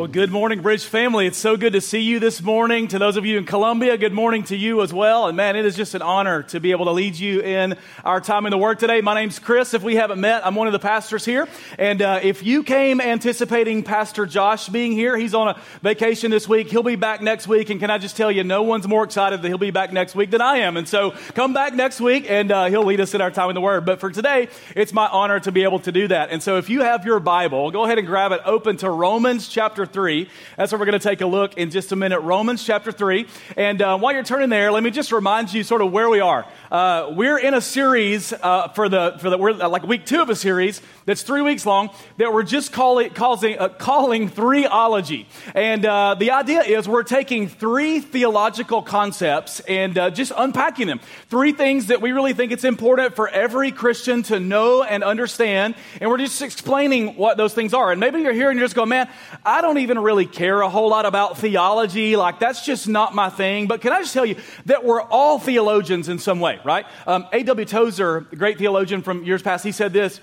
Well, good morning, Bridge family. It's so good to see you this morning. To those of you in Columbia, good morning to you as well. And man, it is just an honor to be able to lead you in our time in the Word today. My name's Chris. If we haven't met, I'm one of the pastors here. And uh, if you came anticipating Pastor Josh being here, he's on a vacation this week. He'll be back next week. And can I just tell you, no one's more excited that he'll be back next week than I am. And so come back next week and uh, he'll lead us in our time in the Word. But for today, it's my honor to be able to do that. And so if you have your Bible, go ahead and grab it open to Romans chapter 3. That's where we're going to take a look in just a minute. Romans chapter 3. And uh, while you're turning there, let me just remind you sort of where we are. Uh, we're in a series uh, for the, for the, we're uh, like week two of a series that's three weeks long that we're just calling, calling, uh, calling threeology. And uh, the idea is we're taking three theological concepts and just unpacking them. Three things that we really think it's important for every Christian to know and understand. And we're just explaining what those things are. And maybe you're here and you're just going, man, I don't even really care a whole lot about theology. Like, that's just not my thing. But can I just tell you that we're all theologians in some way, right? Um, A.W. Tozer, the great theologian from years past, he said this.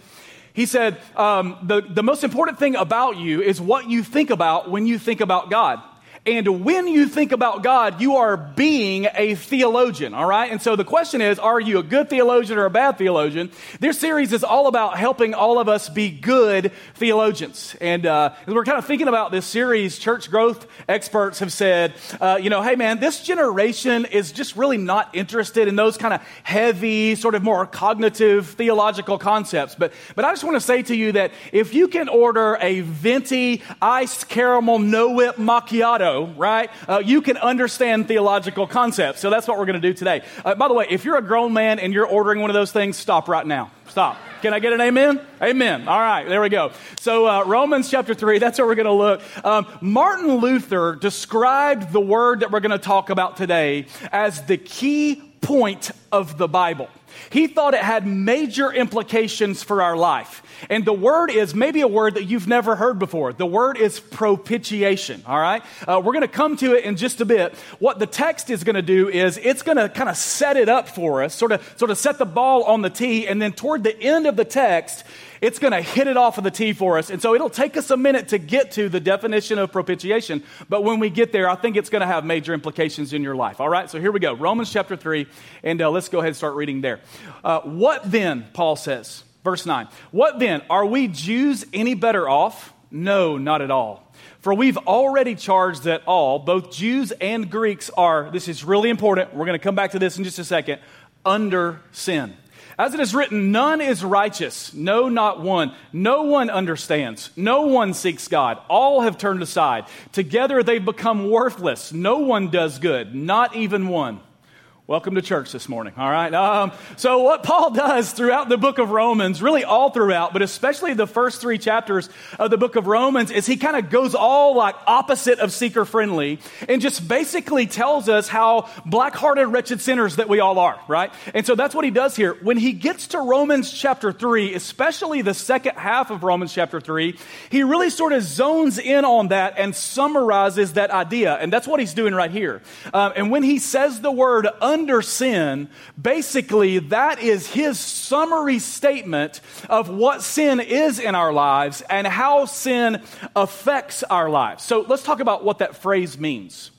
He said, um, the, the most important thing about you is what you think about when you think about God. And when you think about God, you are being a theologian, all right? And so the question is, are you a good theologian or a bad theologian? This series is all about helping all of us be good theologians. And uh, we're kind of thinking about this series, church growth experts have said, uh, you know, hey man, this generation is just really not interested in those kind of heavy, sort of more cognitive theological concepts. But, but I just want to say to you that if you can order a venti iced caramel no whip macchiato, right? Uh, you can understand theological concepts. So that's what we're going to do today. Uh, by the way, if you're a grown man and you're ordering one of those things, stop right now. Stop. Can I get an amen? Amen. All right, there we go. So, uh, Romans chapter 3, that's where we're going to look. Um, Martin Luther described the word that we're going to talk about today as the key point of the Bible. He thought it had major implications for our life. And the word is maybe a word that you've never heard before. The word is propitiation, all right? Uh, we're going to come to it in just a bit. What the text is going to do is it's going to kind of set it up for us, sort of, sort of set the ball on the tee, and then toward the end of the text, it's going to hit it off of the tee for us. And so it'll take us a minute to get to the definition of propitiation. But when we get there, I think it's going to have major implications in your life. All right, so here we go Romans chapter 3, and uh, let's go ahead and start reading there. Uh, what then, Paul says? Verse 9. What then? Are we Jews any better off? No, not at all. For we've already charged that all, both Jews and Greeks, are, this is really important, we're going to come back to this in just a second, under sin. As it is written, none is righteous, no, not one. No one understands, no one seeks God. All have turned aside. Together they've become worthless. No one does good, not even one. Welcome to church this morning, all right? Um, so, what Paul does throughout the book of Romans, really all throughout, but especially the first three chapters of the book of Romans, is he kind of goes all like opposite of seeker friendly and just basically tells us how black hearted, wretched sinners that we all are, right? And so that's what he does here. When he gets to Romans chapter 3, especially the second half of Romans chapter 3, he really sort of zones in on that and summarizes that idea. And that's what he's doing right here. Um, and when he says the word, under sin, basically, that is his summary statement of what sin is in our lives and how sin affects our lives. So let's talk about what that phrase means.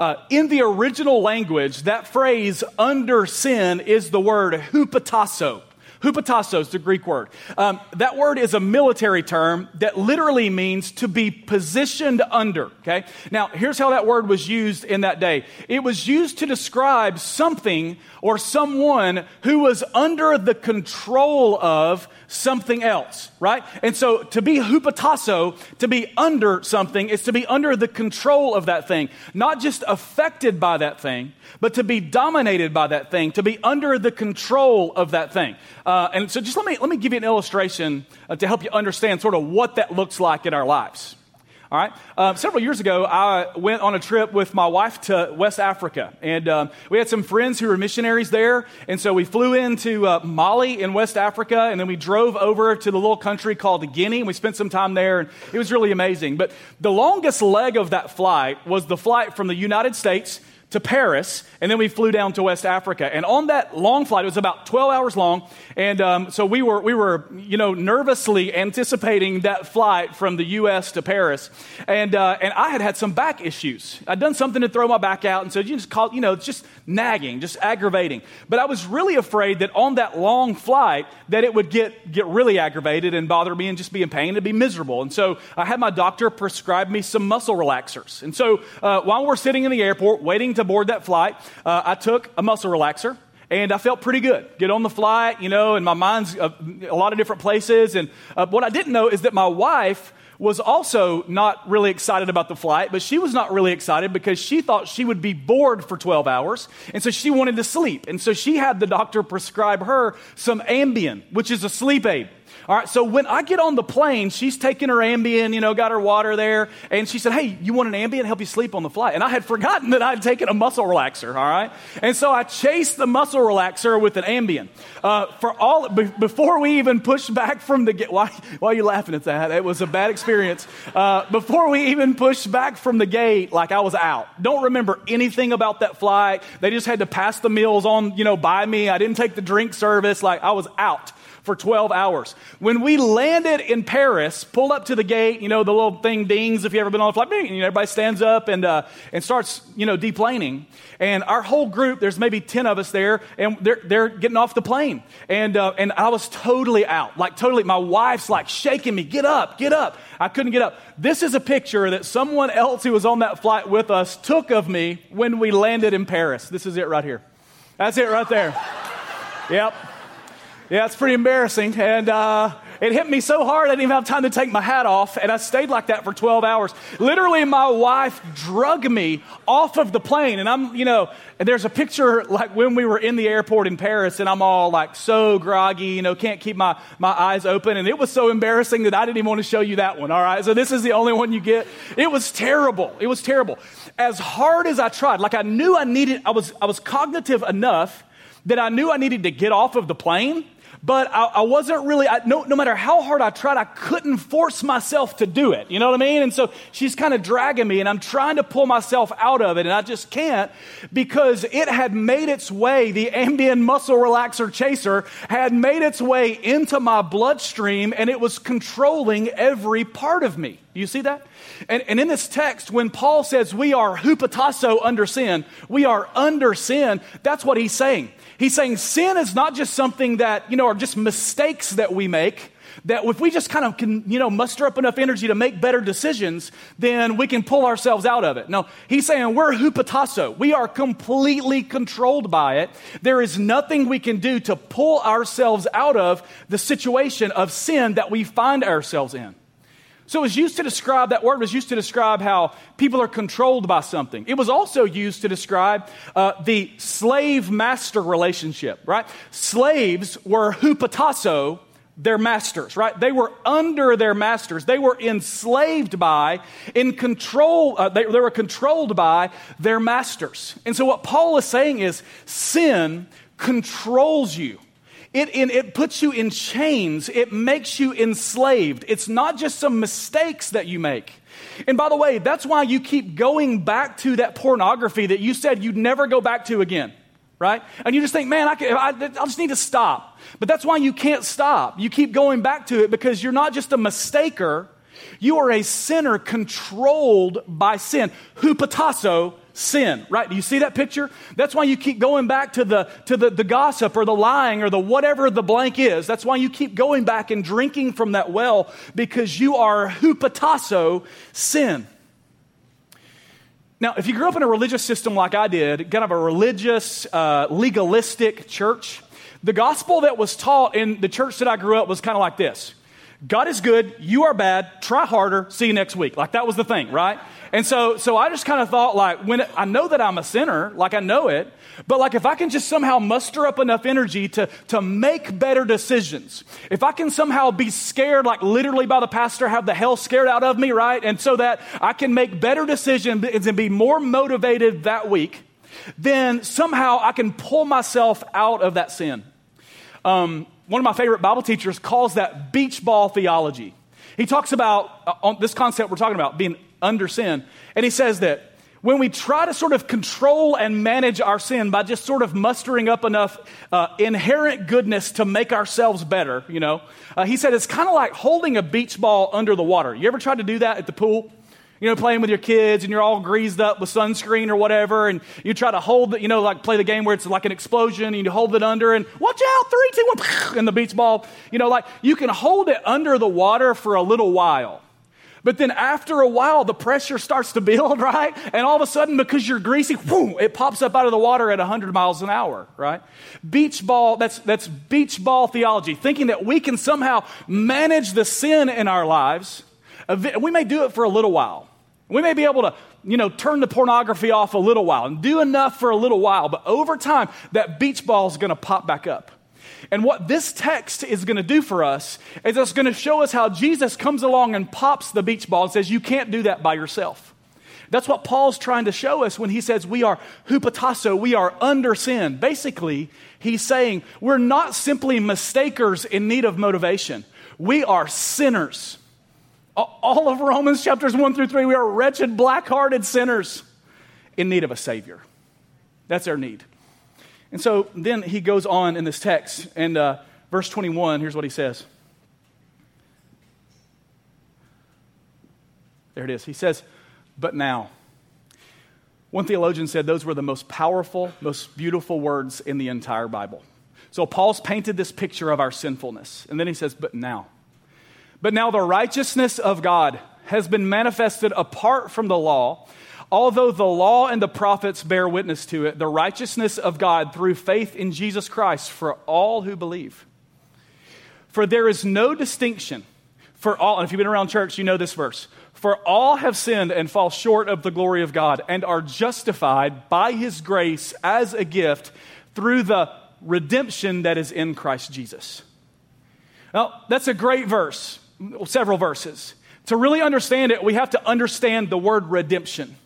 Uh, in the original language, that phrase under sin is the word hupotasso. Hupotasso is the Greek word. Um, that word is a military term that literally means to be positioned under. Okay? Now, here's how that word was used in that day it was used to describe something or someone who was under the control of something else, right? And so to be hupotasso, to be under something, is to be under the control of that thing, not just affected by that thing, but to be dominated by that thing, to be under the control of that thing. Uh, and so just let me, let me give you an illustration uh, to help you understand sort of what that looks like in our lives. All right. Um, several years ago, I went on a trip with my wife to West Africa, and um, we had some friends who were missionaries there. And so we flew into uh, Mali in West Africa, and then we drove over to the little country called Guinea, and we spent some time there, and it was really amazing. But the longest leg of that flight was the flight from the United States to Paris, and then we flew down to West Africa. And on that long flight, it was about 12 hours long, and um, so we were, we were, you know, nervously anticipating that flight from the U.S. to Paris. And, uh, and I had had some back issues. I'd done something to throw my back out, and so you just call, you know, it's just nagging, just aggravating. But I was really afraid that on that long flight, that it would get, get really aggravated and bother me and just be in pain and be miserable. And so I had my doctor prescribe me some muscle relaxers. And so uh, while we're sitting in the airport waiting to board that flight, uh, I took a muscle relaxer and I felt pretty good. Get on the flight, you know, and my mind's a, a lot of different places. And uh, what I didn't know is that my wife was also not really excited about the flight, but she was not really excited because she thought she would be bored for 12 hours. And so she wanted to sleep. And so she had the doctor prescribe her some Ambien, which is a sleep aid. All right, so when I get on the plane, she's taking her Ambien, you know, got her water there, and she said, Hey, you want an Ambien help you sleep on the flight? And I had forgotten that I'd taken a muscle relaxer, all right? And so I chased the muscle relaxer with an Ambien. Uh, for all, be, before we even pushed back from the gate, why, why are you laughing at that? It was a bad experience. Uh, before we even pushed back from the gate, like I was out. Don't remember anything about that flight. They just had to pass the meals on, you know, by me. I didn't take the drink service. Like I was out for 12 hours. When we landed in Paris, pulled up to the gate, you know, the little thing dings if you've ever been on a flight, and everybody stands up and, uh, and starts, you know, deplaning. And our whole group, there's maybe 10 of us there, and they're, they're getting off the plane. And, uh, and I was totally out, like totally, my wife's like shaking me, get up, get up. I couldn't get up. This is a picture that someone else who was on that flight with us took of me when we landed in Paris. This is it right here. That's it right there. Yep. Yeah, it's pretty embarrassing. And uh, it hit me so hard I didn't even have time to take my hat off. And I stayed like that for 12 hours. Literally, my wife drug me off of the plane. And I'm, you know, and there's a picture like when we were in the airport in Paris and I'm all like so groggy, you know, can't keep my, my eyes open. And it was so embarrassing that I didn't even want to show you that one. All right. So this is the only one you get. It was terrible. It was terrible. As hard as I tried, like I knew I needed, I was, I was cognitive enough that I knew I needed to get off of the plane but I, I wasn't really, I, no, no matter how hard I tried, I couldn't force myself to do it. You know what I mean? And so she's kind of dragging me, and I'm trying to pull myself out of it, and I just can't because it had made its way, the Ambien muscle relaxer chaser had made its way into my bloodstream, and it was controlling every part of me. Do you see that? And, and, in this text, when Paul says we are hupotasso under sin, we are under sin, that's what he's saying. He's saying sin is not just something that, you know, are just mistakes that we make. That if we just kind of can, you know, muster up enough energy to make better decisions, then we can pull ourselves out of it. No, he's saying we're hupotasso. We are completely controlled by it. There is nothing we can do to pull ourselves out of the situation of sin that we find ourselves in. So it was used to describe, that word was used to describe how people are controlled by something. It was also used to describe uh, the slave master relationship, right? Slaves were hupotasso, their masters, right? They were under their masters. They were enslaved by, in control, uh, they, they were controlled by their masters. And so what Paul is saying is sin controls you. It, it, it, puts you in chains. It makes you enslaved. It's not just some mistakes that you make. And by the way, that's why you keep going back to that pornography that you said you'd never go back to again, right? And you just think, man, I, can, I, I just need to stop. But that's why you can't stop. You keep going back to it because you're not just a mistaker, you are a sinner controlled by sin. Hupotasso, sin, right? Do you see that picture? That's why you keep going back to the, to the, the gossip or the lying or the whatever the blank is. That's why you keep going back and drinking from that well because you are hupotasso sin. Now, if you grew up in a religious system like I did, kind of a religious, uh, legalistic church, the gospel that was taught in the church that I grew up was kind of like this God is good, you are bad, try harder, see you next week. Like that was the thing, right? And so, so I just kind of thought, like, when it, I know that I'm a sinner, like I know it, but like if I can just somehow muster up enough energy to, to make better decisions, if I can somehow be scared, like literally by the pastor, have the hell scared out of me, right? And so that I can make better decisions and be more motivated that week, then somehow I can pull myself out of that sin. Um, one of my favorite Bible teachers calls that beach ball theology. He talks about uh, on this concept we're talking about being under sin, and he says that when we try to sort of control and manage our sin by just sort of mustering up enough uh, inherent goodness to make ourselves better, you know, uh, he said it's kind of like holding a beach ball under the water. You ever tried to do that at the pool? You know, playing with your kids and you're all greased up with sunscreen or whatever, and you try to hold it, you know, like play the game where it's like an explosion and you hold it under and watch out, three, two, one, and the beach ball, you know, like you can hold it under the water for a little while. But then after a while, the pressure starts to build, right? And all of a sudden, because you're greasy, it pops up out of the water at 100 miles an hour, right? Beach ball, that's, that's beach ball theology, thinking that we can somehow manage the sin in our lives. We may do it for a little while. We may be able to, you know, turn the pornography off a little while and do enough for a little while, but over time, that beach ball is going to pop back up. And what this text is going to do for us is it's going to show us how Jesus comes along and pops the beach ball and says, You can't do that by yourself. That's what Paul's trying to show us when he says we are hupotasso, we are under sin. Basically, he's saying we're not simply mistakers in need of motivation, we are sinners. All of Romans chapters 1 through 3, we are wretched, black hearted sinners in need of a Savior. That's our need. And so then he goes on in this text, and uh, verse 21, here's what he says. There it is. He says, But now. One theologian said those were the most powerful, most beautiful words in the entire Bible. So Paul's painted this picture of our sinfulness. And then he says, But now. But now the righteousness of God has been manifested apart from the law, although the law and the prophets bear witness to it, the righteousness of God through faith in Jesus Christ for all who believe. For there is no distinction for all, and if you've been around church, you know this verse. For all have sinned and fall short of the glory of God and are justified by his grace as a gift through the redemption that is in Christ Jesus. Now, that's a great verse several verses. To really understand it, we have to understand the word redemption.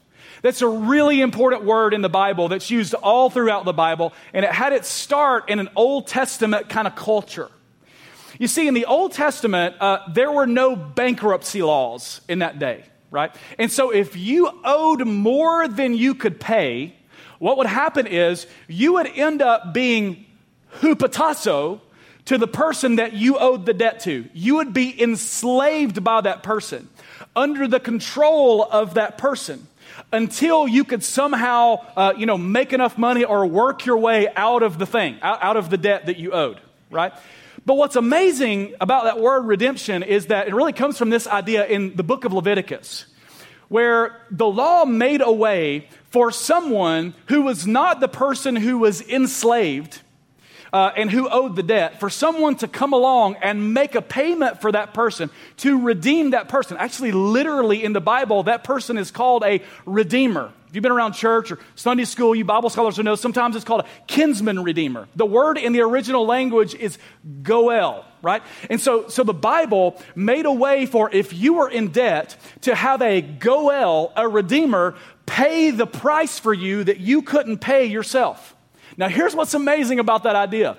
That's a really important word in the Bible that's used all throughout the Bible, and it had its start in an Old Testament kind of culture. You see, in the Old Testament, uh, there were no bankruptcy laws in that day, right? And so if you owed more than you could pay, what would happen is you would end up being hupotasso, to the person that you owed the debt to. You would be enslaved by that person, under the control of that person, until you could somehow, uh, you know, make enough money or work your way out of the thing, out, out of the debt that you owed, right? But what's amazing about that word redemption is that it really comes from this idea in the book of Leviticus, where the law made a way for someone who was not the person who was enslaved uh, and who owed the debt, for someone to come along and make a payment for that person to redeem that person. Actually, literally in the Bible, that person is called a redeemer. If you've been around church or Sunday school, you Bible scholars will know sometimes it's called a kinsman redeemer. The word in the original language is goel, right? And so, so the Bible made a way for if you were in debt to have a goel, a redeemer, pay the price for you that you couldn't pay yourself. Now, here's what's amazing about that idea.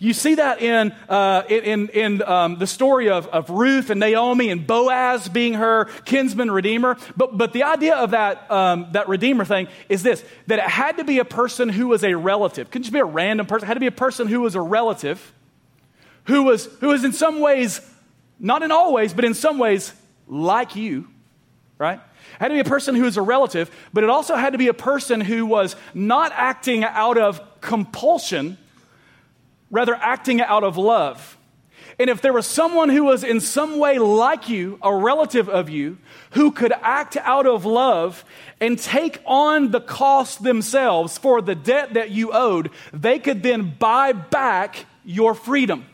You see that in, uh, in, in um, the story of, of Ruth and Naomi and Boaz being her kinsman redeemer. But, but the idea of that, um, that redeemer thing is this that it had to be a person who was a relative. Couldn't just be a random person. It had to be a person who was a relative, who was, who was in some ways, not in all ways, but in some ways, like you, right? It had to be a person who was a relative, but it also had to be a person who was not acting out of compulsion, rather acting out of love. And if there was someone who was in some way like you, a relative of you, who could act out of love and take on the cost themselves for the debt that you owed, they could then buy back your freedom.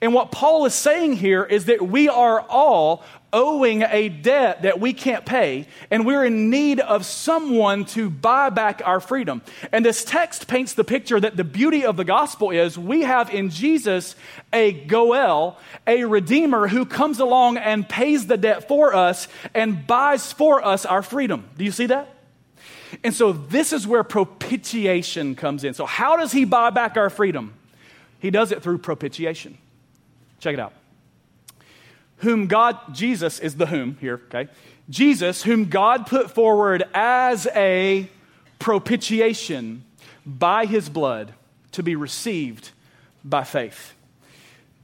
And what Paul is saying here is that we are all owing a debt that we can't pay, and we're in need of someone to buy back our freedom. And this text paints the picture that the beauty of the gospel is we have in Jesus a Goel, a redeemer who comes along and pays the debt for us and buys for us our freedom. Do you see that? And so this is where propitiation comes in. So, how does he buy back our freedom? He does it through propitiation. Check it out whom God, Jesus is the whom here, okay? Jesus, whom God put forward as a propitiation by his blood to be received by faith.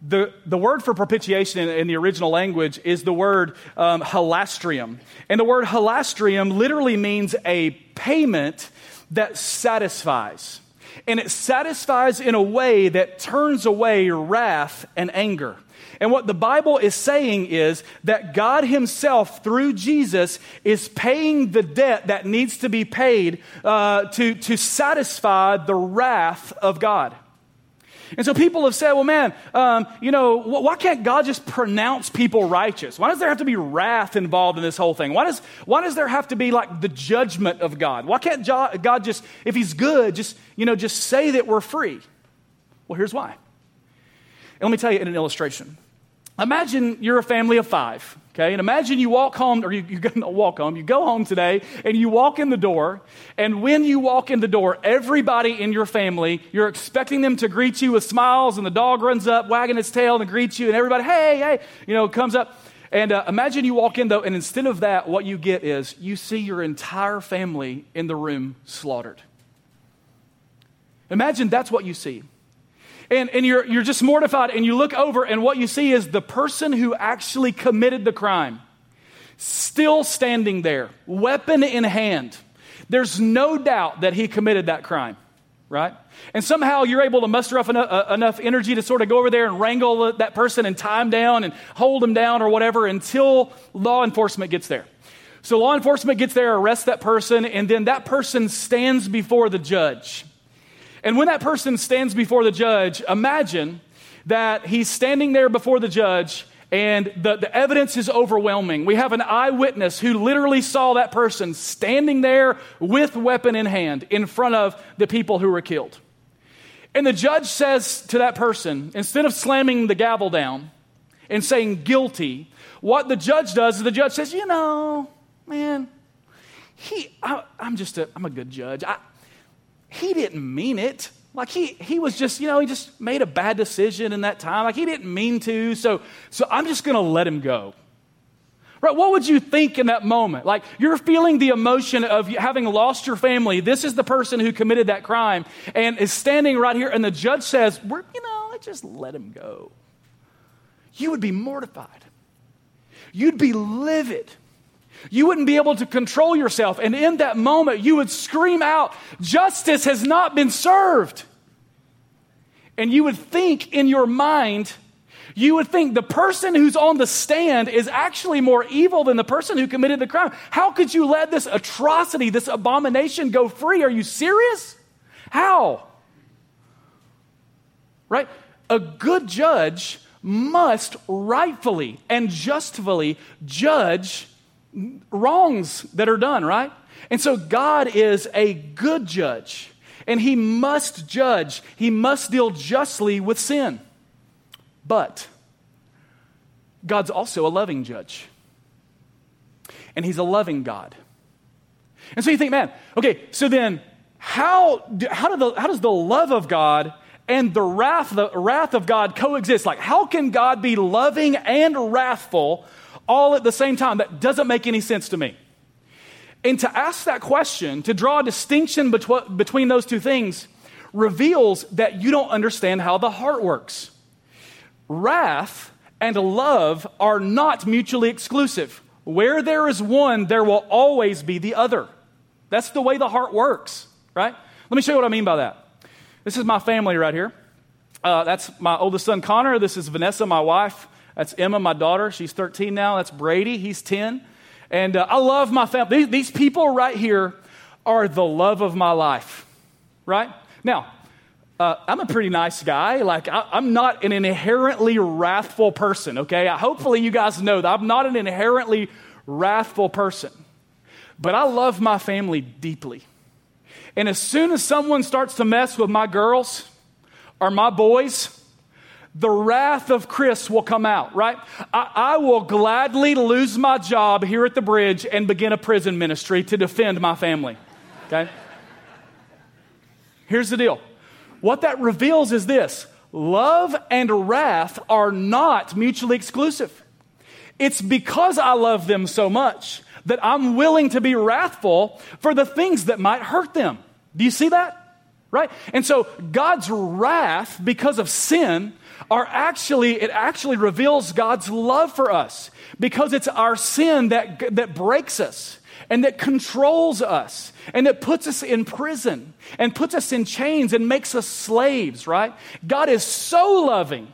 The, the word for propitiation in, in the original language is the word um, hilastrium. And the word halastrium literally means a payment that satisfies. And it satisfies in a way that turns away wrath and anger. And what the Bible is saying is that God Himself, through Jesus, is paying the debt that needs to be paid uh, to, to satisfy the wrath of God. And so people have said, well, man, um, you know, why can't God just pronounce people righteous? Why does there have to be wrath involved in this whole thing? Why does, why does there have to be like the judgment of God? Why can't God just, if He's good, just, you know, just say that we're free? Well, here's why. And let me tell you in an illustration. Imagine you're a family of five, okay? And imagine you walk home, or you, you walk home, you go home today and you walk in the door. And when you walk in the door, everybody in your family, you're expecting them to greet you with smiles, and the dog runs up, wagging its tail, and greets you, and everybody, hey, hey, you know, comes up. And uh, imagine you walk in, though, and instead of that, what you get is you see your entire family in the room slaughtered. Imagine that's what you see and, and you're, you're just mortified, and you look over, and what you see is the person who actually committed the crime still standing there, weapon in hand. There's no doubt that he committed that crime, right? And somehow you're able to muster up enough, uh, enough energy to sort of go over there and wrangle that person and tie him down and hold him down or whatever until law enforcement gets there. So law enforcement gets there, arrests that person, and then that person stands before the judge. And when that person stands before the judge, imagine that he's standing there before the judge and the, the evidence is overwhelming. We have an eyewitness who literally saw that person standing there with weapon in hand in front of the people who were killed. And the judge says to that person, instead of slamming the gavel down and saying guilty, what the judge does is the judge says, you know, man, he, I, am just a, I'm a good judge. I, he didn't mean it. Like he, he was just, you know, he just made a bad decision in that time. Like he didn't mean to. So, so I'm just going to let him go. Right? What would you think in that moment? Like you're feeling the emotion of having lost your family. This is the person who committed that crime and is standing right here, and the judge says, We're, you know, let's just let him go. You would be mortified. You'd be livid. You wouldn't be able to control yourself. And in that moment, you would scream out, Justice has not been served. And you would think in your mind, you would think the person who's on the stand is actually more evil than the person who committed the crime. How could you let this atrocity, this abomination go free? Are you serious? How? Right? A good judge must rightfully and justly judge wrongs that are done, right? And so God is a good judge, and He must judge, He must deal justly with sin. But God's also a loving judge, and He's a loving God. And so you think, man, okay, so then how, do, how, do the, how does the love of God and the wrath, the wrath of God coexist? Like, how can God be loving and wrathful all at the same time. That doesn't make any sense to me. And to ask that question, to draw a distinction betw- between those two things, reveals that you don't understand how the heart works. Wrath and love are not mutually exclusive. Where there is one, there will always be the other. That's the way the heart works, right? Let me show you what I mean by that. This is my family right here. Uh, that's my oldest son, Connor. This is Vanessa, my wife. That's Emma, my daughter. She's 13 now. That's Brady. He's 10. And uh, I love my family. These, these people right here are the love of my life, right? Now, uh, I'm a pretty nice guy. Like, I, am not an inherently wrathful person, okay? I, hopefully, you guys know that I'm not an inherently wrathful person. But I love my family deeply. And as soon as someone starts to mess with my girls or my boys, the wrath of Chris will come out, right? I, I, will gladly lose my job here at the bridge and begin a prison ministry to defend my family, okay? Here's the deal what that reveals is this love and wrath are not mutually exclusive. It's because I love them so much that I'm willing to be wrathful for the things that might hurt them. Do you see that? Right? And so God's wrath because of sin are actually, it actually reveals God's love for us because it's our sin that, that breaks us and that controls us and that puts us in prison and puts us in chains and makes us slaves, right? God is so loving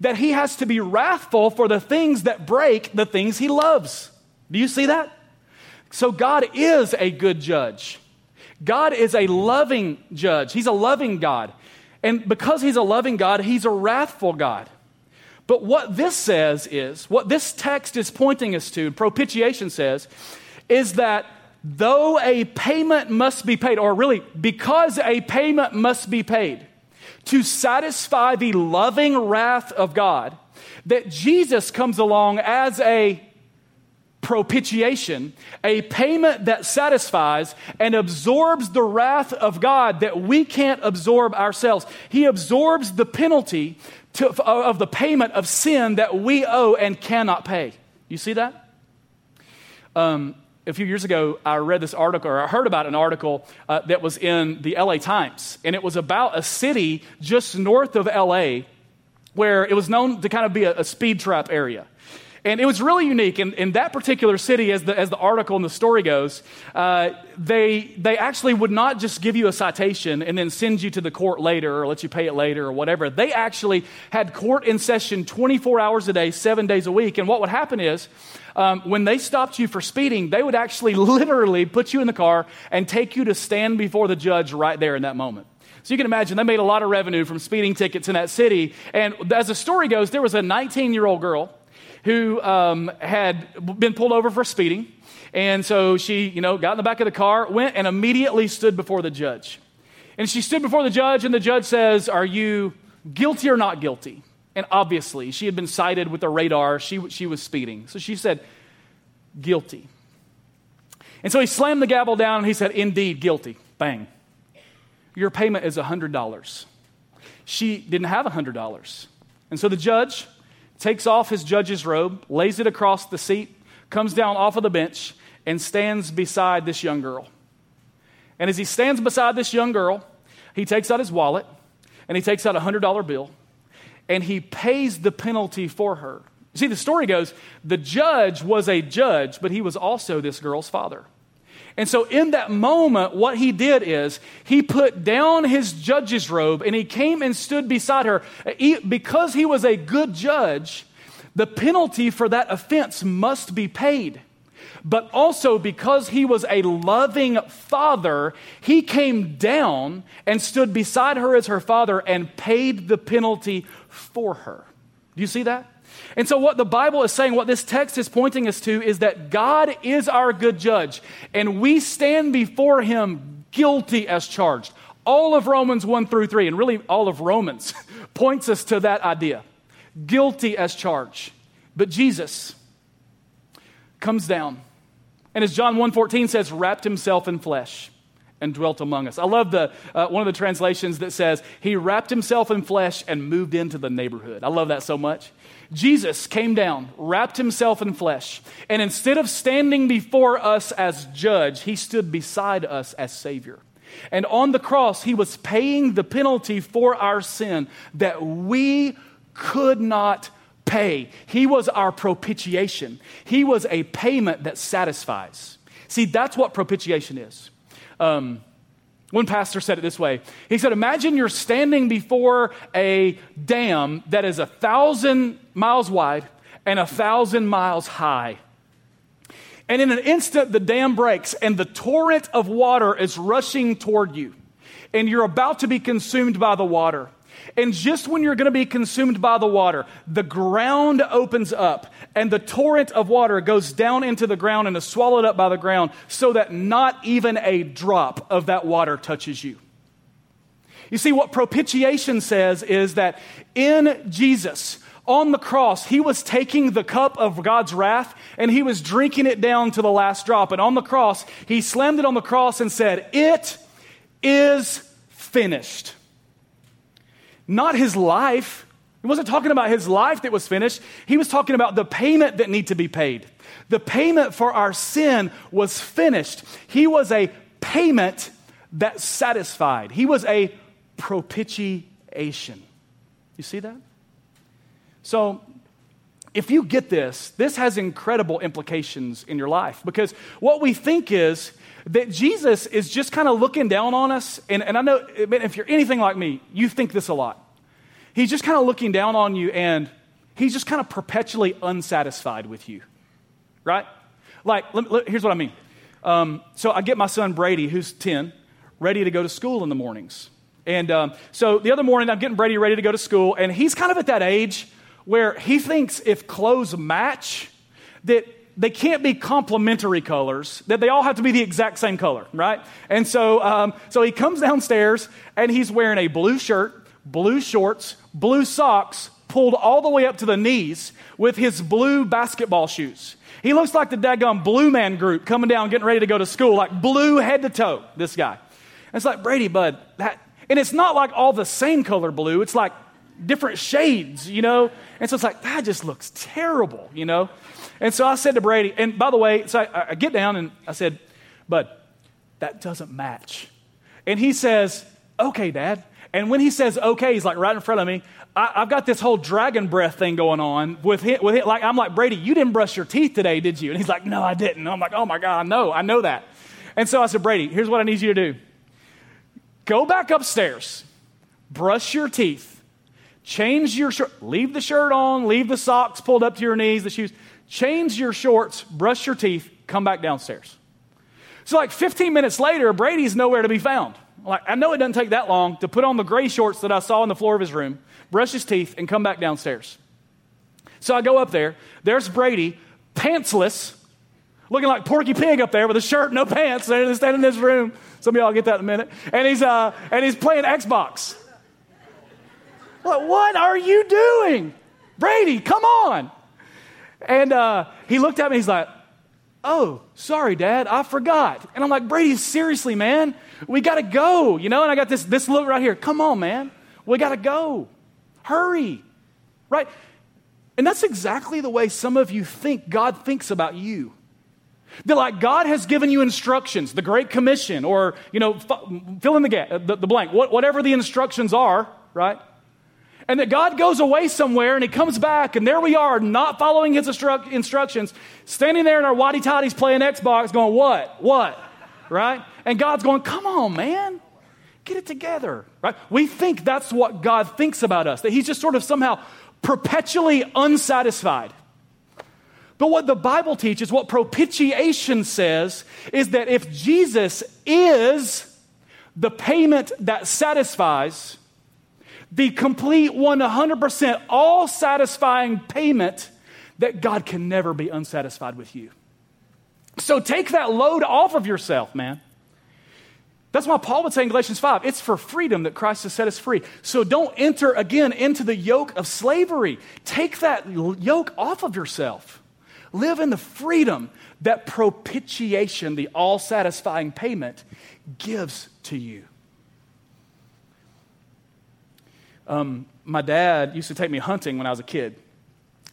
that he has to be wrathful for the things that break the things he loves. Do you see that? So God is a good judge. God is a loving judge. He's a loving God. And because he's a loving God, he's a wrathful God. But what this says is, what this text is pointing us to, propitiation says, is that though a payment must be paid, or really, because a payment must be paid to satisfy the loving wrath of God, that Jesus comes along as a propitiation, a payment that satisfies and absorbs the wrath of God that we can't absorb ourselves. He absorbs the penalty to, of the payment of sin that we owe and cannot pay. You see that? Um, a few years ago, I read this article, or I heard about an article uh, that was in the LA Times, and it was about a city just north of LA where it was known to kind of be a, a speed trap area. And it was really unique. In, in that particular city, as the, as the article and the story goes, uh, they, they actually would not just give you a citation and then send you to the court later or let you pay it later or whatever. They actually had court in session 24 hours a day, seven days a week. And what would happen is, um, when they stopped you for speeding, they would actually literally put you in the car and take you to stand before the judge right there in that moment. So you can imagine they made a lot of revenue from speeding tickets in that city. And as the story goes, there was a 19 year old girl who um, had been pulled over for speeding. And so she, you know, got in the back of the car, went and immediately stood before the judge. And she stood before the judge, and the judge says, Are you guilty or not guilty? And obviously, she had been cited with a radar. She, she was speeding. So she said, Guilty. And so he slammed the gavel down and he said, Indeed, guilty. Bang. Your payment is $100. She didn't have $100. And so the judge takes off his judge's robe, lays it across the seat, comes down off of the bench, and stands beside this young girl. And as he stands beside this young girl, he takes out his wallet and he takes out a $100 bill and he pays the penalty for her. See, the story goes the judge was a judge, but he was also this girl's father. And so, in that moment, what he did is he put down his judge's robe and he came and stood beside her. He, because he was a good judge, the penalty for that offense must be paid. But also, because he was a loving father, he came down and stood beside her as her father and paid the penalty for her. Do you see that? And so, what the Bible is saying, what this text is pointing us to, is that God is our good judge, and we stand before him guilty as charged. All of Romans 1 through 3, and really all of Romans, points us to that idea guilty as charged. But Jesus comes down, and as John 1:14 says, wrapped himself in flesh and dwelt among us. I love the uh, one of the translations that says he wrapped himself in flesh and moved into the neighborhood. I love that so much. Jesus came down, wrapped himself in flesh, and instead of standing before us as judge, he stood beside us as Savior. And on the cross, he was paying the penalty for our sin that we could not pay. He was our propitiation, he was a payment that satisfies. See, that's what propitiation is. Um, one pastor said it this way. He said, Imagine you're standing before a dam that is a thousand miles wide and a thousand miles high. And in an instant, the dam breaks and the torrent of water is rushing toward you. And you're about to be consumed by the water. And just when you're going to be consumed by the water, the ground opens up and the torrent of water goes down into the ground and is swallowed up by the ground so that not even a drop of that water touches you. You see, what propitiation says is that in Jesus, on the cross, he was taking the cup of God's wrath and he was drinking it down to the last drop. And on the cross, he slammed it on the cross and said, It is finished. Not his life. He wasn't talking about his life that was finished. He was talking about the payment that need to be paid. The payment for our sin was finished. He was a payment that satisfied, He was a propitiation. You see that? So, if you get this, this has incredible implications in your life because what we think is that Jesus is just kind of looking down on us. And, and I know if you're anything like me, you think this a lot. He's just kind of looking down on you and he's just kind of perpetually unsatisfied with you, right? Like, let, let, here's what I mean. Um, so I get my son Brady, who's 10, ready to go to school in the mornings. And um, so the other morning, I'm getting Brady ready to go to school, and he's kind of at that age where he thinks if clothes match, that they can't be complementary colors, that they all have to be the exact same color, right? And so, um, so he comes downstairs and he's wearing a blue shirt, blue shorts, blue socks, pulled all the way up to the knees with his blue basketball shoes. He looks like the daggone blue man group coming down, getting ready to go to school, like blue head to toe, this guy. And it's like, Brady, bud, that, and it's not like all the same color blue, it's like different shades, you know? And so it's like, that just looks terrible, you know? And so I said to Brady, and by the way, so I, I get down and I said, Bud, that doesn't match. And he says, Okay, Dad. And when he says okay, he's like right in front of me. I, have got this whole dragon breath thing going on with him, with him. Like I'm like Brady, you didn't brush your teeth today, did you? And he's like, No, I didn't. And I'm like, Oh my God, I know, I know that. And so I said, Brady, here's what I need you to do. Go back upstairs, brush your teeth, change your shirt, leave the shirt on, leave the socks pulled up to your knees, the shoes, change your shorts, brush your teeth, come back downstairs. So, like 15 minutes later, Brady's nowhere to be found. Like, I know it doesn't take that long to put on the gray shorts that I saw on the floor of his room, brush his teeth, and come back downstairs. So I go up there. There's Brady, pantsless, looking like Porky Pig up there with a shirt, no pants. Standing in this room. Some of y'all get that in a minute. And he's, uh, and he's playing Xbox. Like, what are you doing? Brady, come on. And uh, he looked at me, he's like, Oh, sorry, Dad, I forgot. And I'm like, Brady, seriously, man, we got to go, you know? And I got this, this look right here. Come on, man, we got to go. Hurry, right? And that's exactly the way some of you think God thinks about you. They're like God has given you instructions, the Great Commission, or, you know, fill in the, gap, the, the blank, whatever the instructions are, right? And that God goes away somewhere and he comes back, and there we are, not following his instru- instructions, standing there in our whitey toddies playing Xbox, going, What? What? Right? And God's going, Come on, man. Get it together. Right? We think that's what God thinks about us, that he's just sort of somehow perpetually unsatisfied. But what the Bible teaches, what propitiation says, is that if Jesus is the payment that satisfies, the complete 100% all satisfying payment that God can never be unsatisfied with you. So take that load off of yourself, man. That's why Paul would say in Galatians 5 it's for freedom that Christ has set us free. So don't enter again into the yoke of slavery. Take that yoke off of yourself. Live in the freedom that propitiation, the all satisfying payment, gives to you. Um, my dad used to take me hunting when I was a kid.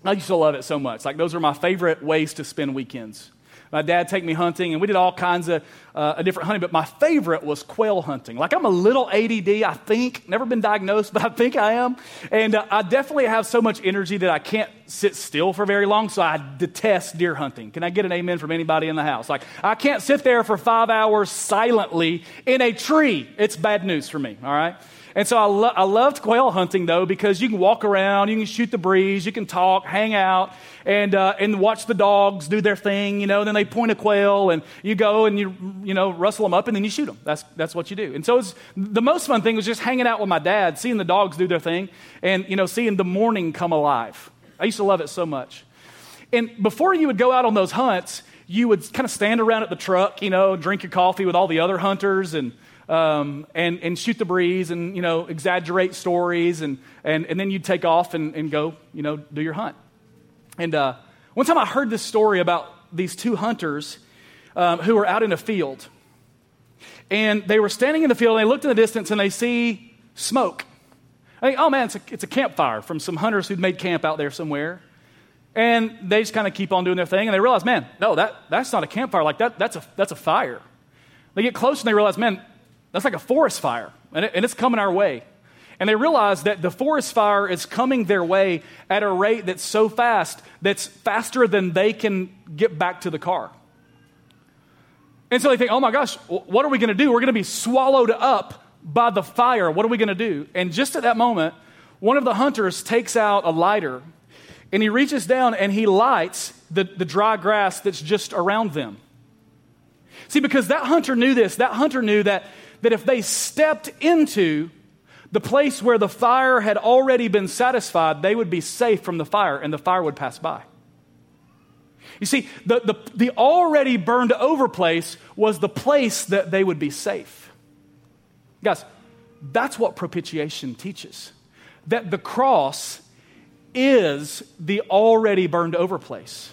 I used to love it so much. Like, those are my favorite ways to spend weekends. My dad take me hunting, and we did all kinds of uh, different hunting, but my favorite was quail hunting. Like, I'm a little ADD, I think. Never been diagnosed, but I think I am. And uh, I definitely have so much energy that I can't sit still for very long, so I detest deer hunting. Can I get an amen from anybody in the house? Like, I can't sit there for five hours silently in a tree. It's bad news for me, all right? And so I, lo- I loved quail hunting though because you can walk around, you can shoot the breeze, you can talk, hang out, and uh, and watch the dogs do their thing. You know, then they point a quail, and you go and you you know rustle them up, and then you shoot them. That's that's what you do. And so the most fun thing was just hanging out with my dad, seeing the dogs do their thing, and you know seeing the morning come alive. I used to love it so much. And before you would go out on those hunts, you would kind of stand around at the truck, you know, drink your coffee with all the other hunters and um, and, and shoot the breeze and, you know, exaggerate stories. And, and, and then you'd take off and, and go, you know, do your hunt. And uh, one time I heard this story about these two hunters um, who were out in a field. And they were standing in the field and they looked in the distance and they see smoke. I think, oh man, it's a, it's a campfire from some hunters who'd made camp out there somewhere. And they just kind of keep on doing their thing, and they realize, man, no, that, that's not a campfire. Like, that, that's, a, that's a fire. They get close and they realize, man, that's like a forest fire, and, it, and it's coming our way. And they realize that the forest fire is coming their way at a rate that's so fast, that's faster than they can get back to the car. And so they think, oh my gosh, what are we going to do? We're going to be swallowed up by the fire. What are we going to do? And just at that moment, one of the hunters takes out a lighter and he reaches down and he lights the, the dry grass that's just around them. See, because that hunter knew this, that hunter knew that, that if they stepped into the place where the fire had already been satisfied, they would be safe from the fire and the fire would pass by. You see, the, the, the already burned over place was the place that they would be safe. Guys, that's what propitiation teaches. That the cross is the already burned over place.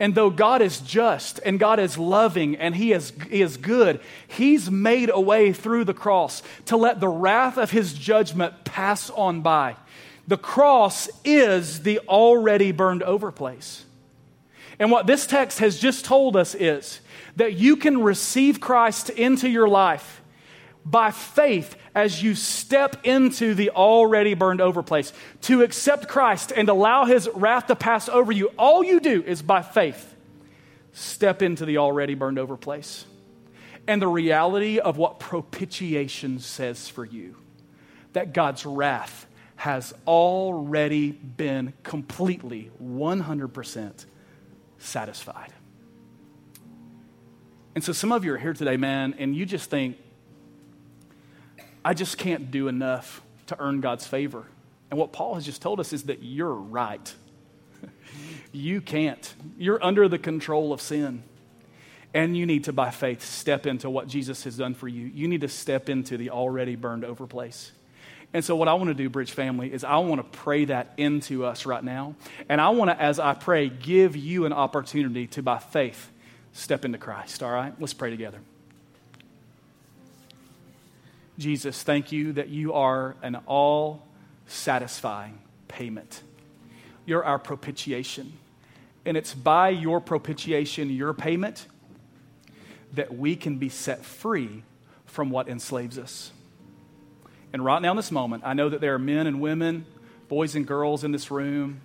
And though God is just and God is loving and he is, he is good, He's made a way through the cross to let the wrath of His judgment pass on by. The cross is the already burned over place. And what this text has just told us is that you can receive Christ into your life by faith as you step into the already burned over place. To accept Christ and allow his wrath to pass over you, all you do is by faith step into the already burned over place. And the reality of what propitiation says for you that God's wrath has already been completely 100% satisfied. And so some of you are here today, man, and you just think, I just can't do enough to earn God's favor. And what Paul has just told us is that you're right. you can't. You're under the control of sin. And you need to, by faith, step into what Jesus has done for you. You need to step into the already burned over place. And so, what I want to do, Bridge family, is I want to pray that into us right now. And I want to, as I pray, give you an opportunity to, by faith, step into Christ. All right? Let's pray together. Jesus, thank you that you are an all satisfying payment. You're our propitiation. And it's by your propitiation, your payment, that we can be set free from what enslaves us. And right now, in this moment, I know that there are men and women, boys and girls in this room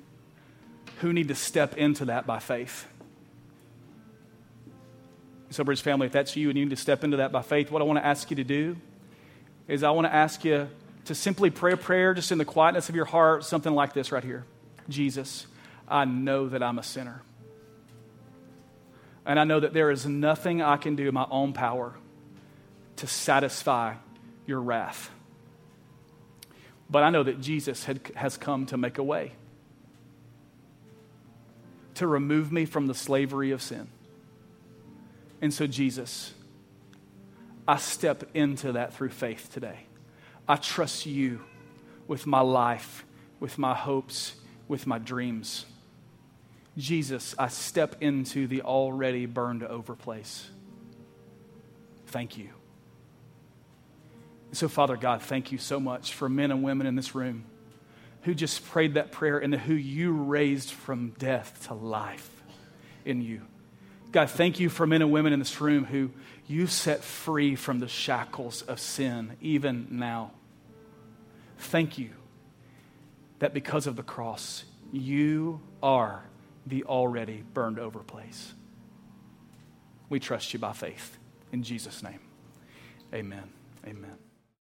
who need to step into that by faith. So, Bridge family, if that's you and you need to step into that by faith, what I want to ask you to do is I want to ask you to simply pray a prayer just in the quietness of your heart, something like this right here Jesus, I know that I'm a sinner. And I know that there is nothing I can do in my own power to satisfy your wrath. But I know that Jesus had, has come to make a way, to remove me from the slavery of sin. And so, Jesus, I step into that through faith today. I trust you with my life, with my hopes, with my dreams. Jesus, I step into the already burned over place. Thank you. So, Father God, thank you so much for men and women in this room who just prayed that prayer and who you raised from death to life in you. God, thank you for men and women in this room who you set free from the shackles of sin, even now. Thank you that because of the cross, you are the already burned over place. We trust you by faith. In Jesus' name, amen. Amen.